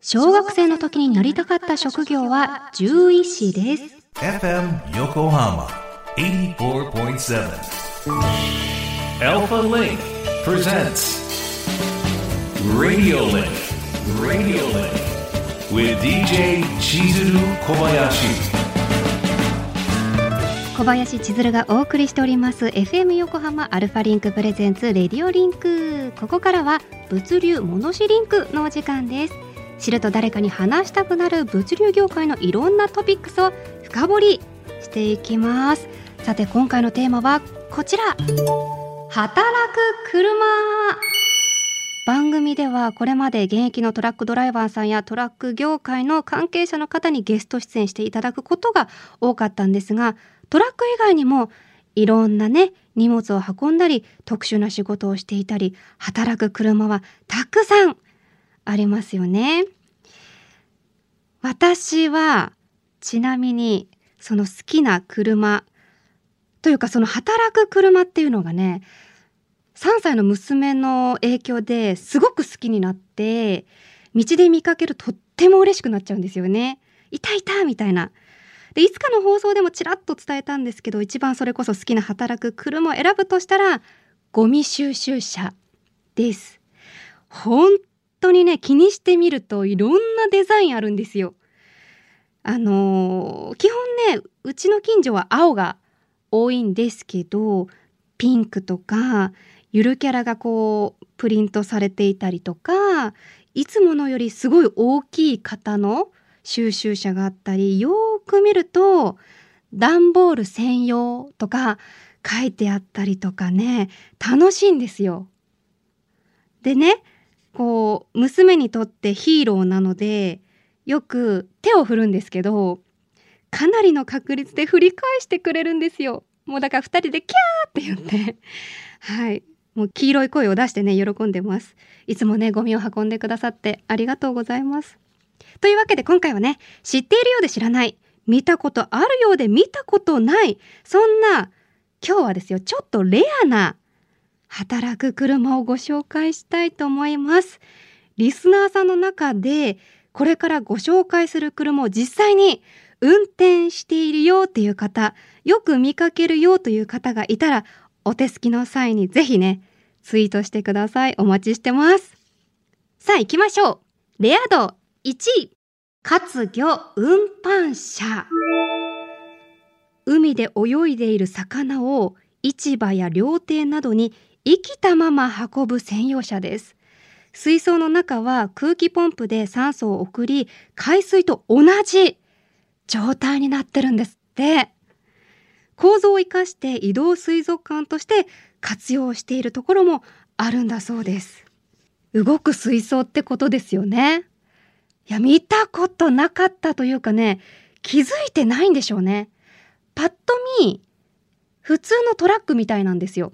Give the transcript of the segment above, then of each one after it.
小学生の時になりたかった職業は獣医師です。FM Yokohama 84.7. ALFALINK presents Radio Link. Radio Link. With DJ Chizuru Kobayashi. 小林千鶴がお送りしております FM 横浜 ALFALINK presents Radio Link ここからは物流モノシリンクのお時間です知ると誰かに話したくなる物流業界のいろんなトピックスを深掘りしていきます。さて今回のテーマはこちら。働く車。番組ではこれまで現役のトラックドライバーさんやトラック業界の関係者の方にゲスト出演していただくことが多かったんですがトラック以外にもいろんなね荷物を運んだり特殊な仕事をしていたり働く車はたくさんありますよね。私はちなみにその好きな車というかその働く車っていうのがね3歳の娘の影響ですごく好きになって道で見かけるとっても嬉しくなっちゃうんですよね。いたいたみたいな。でいつかの放送でもちらっと伝えたんですけど一番それこそ好きな働く車を選ぶとしたらゴミ収集車です。本当にね気にしてみるといろんデザインあるんですよ。あのー基本ねうちの近所は青が多いんですけどピンクとかゆるキャラがこうプリントされていたりとかいつものよりすごい大きい型の収集車があったりよーく見ると段ボール専用とか書いてあったりとかね楽しいんですよ。でねこう娘にとってヒーローなのでよく手を振るんですけどかなりの確率で振り返してくれるんですよ。もうだから二人でキャーって言ってはいもう黄色い声を出してね喜んでます。いつもねゴミを運んでくださってありがとうございます。というわけで今回はね知っているようで知らない見たことあるようで見たことないそんな今日はですよちょっとレアな働く車をご紹介したいと思います。リスナーさんの中でこれからご紹介する車を実際に運転しているよっていう方よく見かけるよという方がいたらお手すきの際にぜひねツイートしてください。お待ちしてます。さあ行きましょう。レア度1位。活魚運搬車。海で泳いでいる魚を市場や料亭などに生きたまま運ぶ専用車です。水槽の中は空気ポンプで酸素を送り海水と同じ状態になってるんですって。構造を生かして移動水族館として活用しているところもあるんだそうです。動く水槽ってことですよね。いや見たことなかったというかね気づいてないんでしょうね。パッと見普通のトラックみたいなんですよ。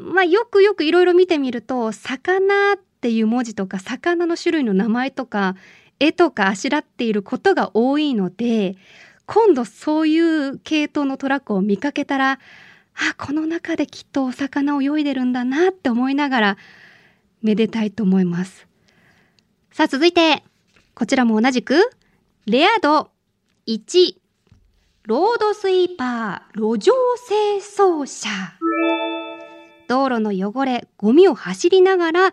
まあよくよくいろいろ見てみると魚っていう文字とか魚の種類の名前とか絵とかあしらっていることが多いので今度そういう系統のトラックを見かけたらあこの中できっとお魚を泳いでるんだなって思いながらめでたいと思います。さあ続いてこちらも同じくレア度1ロードスイーパー路上清掃車。道路の汚れゴミを走りながら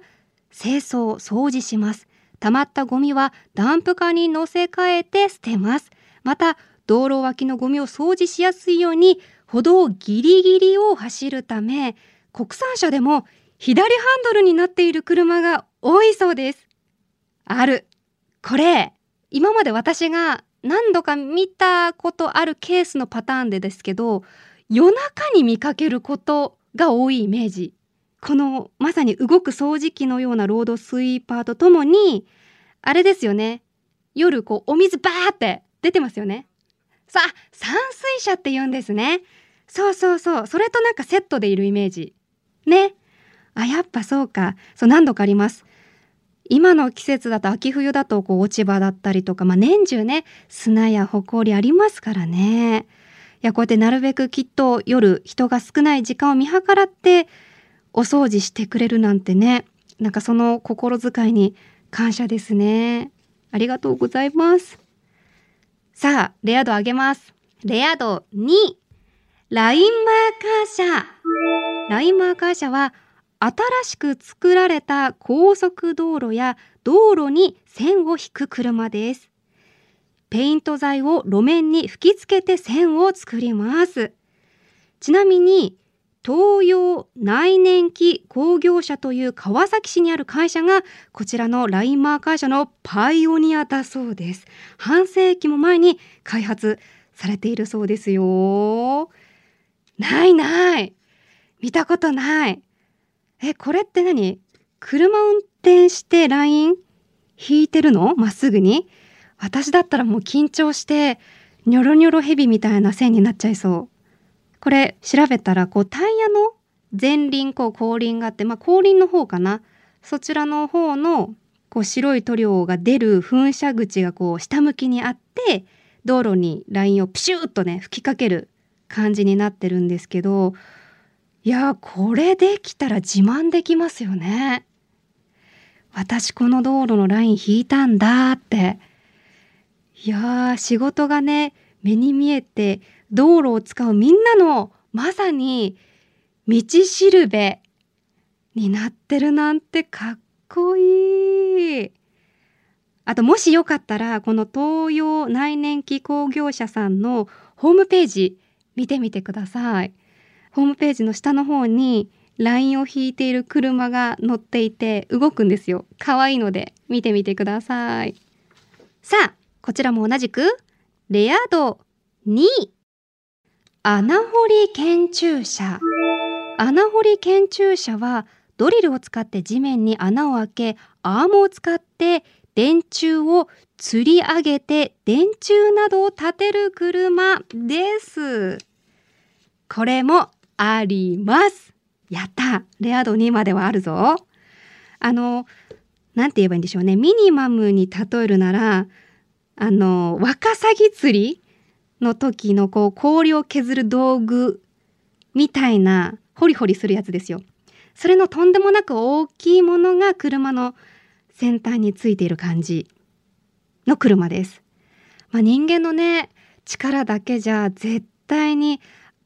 清掃掃除します。溜まったゴミはダンプカーに乗せ替えて捨てます。また道路脇のゴミを掃除しやすいように歩道ギリギリを走るため国産車でも左ハンドルになっている車が多いそうです。ある。これ今まで私が何度か見たことあるケースのパターンでですけど夜中に見かけることが多いイメージ。このまさに動く掃除機のようなロードスイーパーとともにあれですよね。夜こうお水バーって出てますよね。さあ散水車って言うんですね。そうそうそう。それとなんかセットでいるイメージ。ね。あやっぱそうか。そう何度かあります。今の季節だと秋冬だとこう落ち葉だったりとか、まあ、年中ね砂や埃ありますからね。やこうやってなるべくきっと夜人が少ない時間を見計らってお掃除してくれるなんてねなんかその心遣いに感謝ですねありがとうございます。さあ、レア度上げます。レア度2。ラインマーカー車。ラインマーカー車は、新しく作られた高速道路や道路に線を引く車です。ペイント剤を路面に吹き付けて線を作ります。ちなみに、東洋内燃機工業社という川崎市にある会社がこちらのラインマーカー車のパイオニアだそうです。半世紀も前に開発されているそうですよ。ないない。見たことない。え、これって何？車運転してライン引いてるの？まっすぐに私だったらもう緊張してニョロニョロヘビみたいな線になっちゃいそう。これ調べたらこうタイヤの前輪こう後輪があってまあ後輪の方かなそちらの方のこう白い塗料が出る噴射口がこう下向きにあって道路にラインをプシューッとね吹きかける感じになってるんですけどいやーこれできたら自慢できますよね。私この道路のライン引いたんだって。いやー仕事がね目に見えて道路を使うみんなのまさに道しるべになってるなんてかっこいい。あともしよかったらこの東洋内燃機工業者さんのホームページ見てみてください。ホームページの下の方にラインを引いている車が乗っていて動くんですよ。可愛いので見てみてください。さあ、こちらも同じくレア度2穴掘り研注車穴掘り研注車はドリルを使って地面に穴を開けアームを使って電柱を吊り上げて電柱などを立てる車です。これもあります。やったレア度2まではあるぞ。あの、なんて言えばいいんでしょうね。ミニマムに例えるなら、あの、ワカサギ釣りの時のこう氷を削る道具みたいなホリホリするやつですよ。それのとんでもなく大きいものが車の先端についている感じの車です。まあ、人間のね力だけじゃ絶対に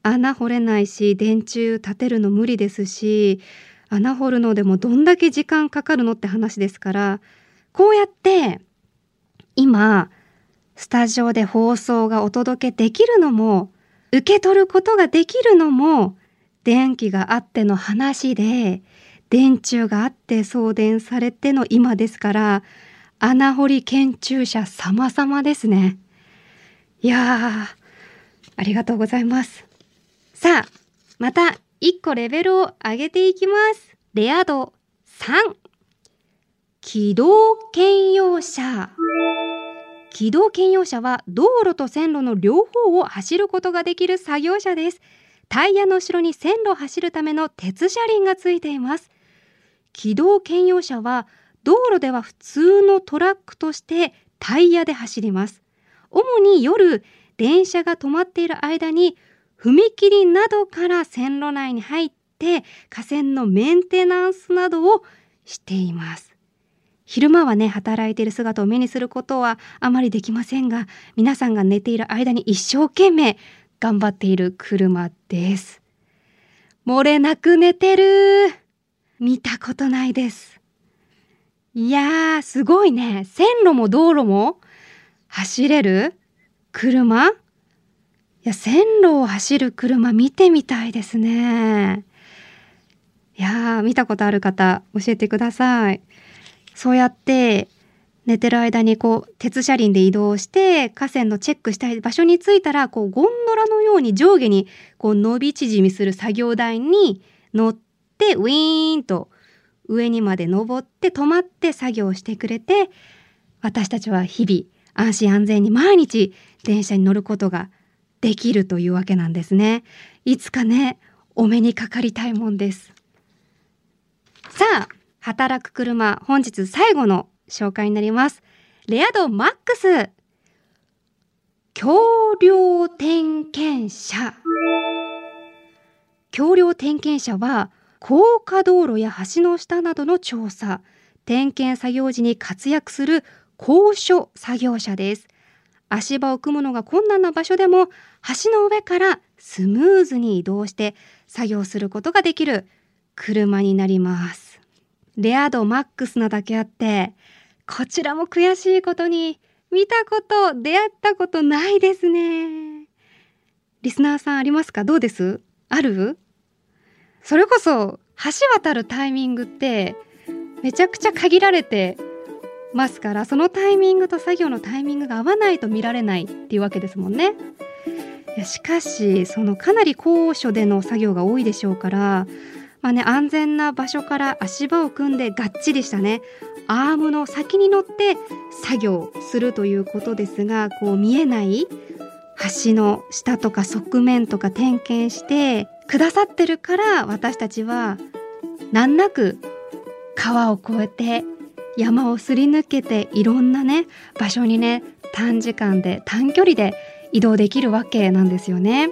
穴掘れないし電柱立てるの無理ですし穴掘るのでもどんだけ時間かかるのって話ですからこうやって今スタジオで放送がお届けできるのも受け取ることができるのも電気があっての話で電柱があって送電されての今ですから穴掘り研究者様々ですね。いやーありがとうございます。さあまた一個レベルを上げていきます。レア度3軌道兼用車軌道兼用車は道路と線路の両方を走ることができる作業車です。タイヤの後ろに線路を走るための鉄車輪がついています。軌道兼用車は道路では普通のトラックとしてタイヤで走ります。主に夜、電車が止まっている間に踏切などから線路内に入って架線のメンテナンスなどをしています。昼間はね、働いている姿を目にすることはあまりできませんが、皆さんが寝ている間に一生懸命頑張っている車です。漏れなく寝てる見たことないです。いやー、すごいね。線路も道路も走れる車？いや、線路を走る車見てみたいですね。いやー、見たことある方、教えてください。そうやって寝てる間にこう鉄車輪で移動して河川のチェックしたい場所に着いたらこうゴンドラのように上下にこう伸び縮みする作業台に乗ってウィーンと上にまで登って止まって作業してくれて私たちは日々安心安全に毎日電車に乗ることができるというわけなんですね。いつかねお目にかかりたいもんです。働く車本日最後の紹介になります。レア度マックス。橋梁点検車。橋梁点検車は高架道路や橋の下などの調査点検作業時に活躍する高所作業車です。足場を組むのが困難な場所でも橋の上からスムーズに移動して作業することができる車になります。レア度マックスなだけあってこちらも悔しいことに見たこと出会ったことないですね。リスナーさんありますか？どうです？ある？それこそ橋渡るタイミングってめちゃくちゃ限られてますからそのタイミングと作業のタイミングが合わないと見られないっていうわけですもんね。いやしかしそのかなり高所での作業が多いでしょうから、まあね、安全な場所から足場を組んでがっちりしたねアームの先に乗って作業するということですがこう見えない橋の下とか側面とか点検してくださってるから私たちは難なく川を越えて山をすり抜けていろんなね場所にね短時間で短距離で移動できるわけなんですよね。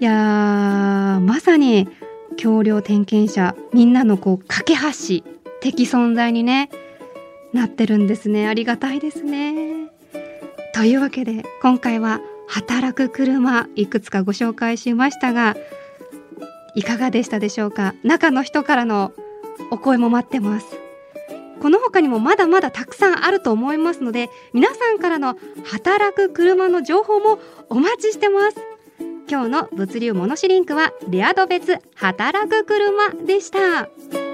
いやーまさに橋梁点検車みんなのこう架け橋的存在にねなってるんですねありがたいですね。というわけで今回は働く車いくつかご紹介しましたがいかがでしたでしょうか中の人からのお声も待ってますこの他にもまだまだたくさんあると思いますので皆さんからの働く車の情報もお待ちしてます今日の物流モノシリンクはレア度別働く車でした。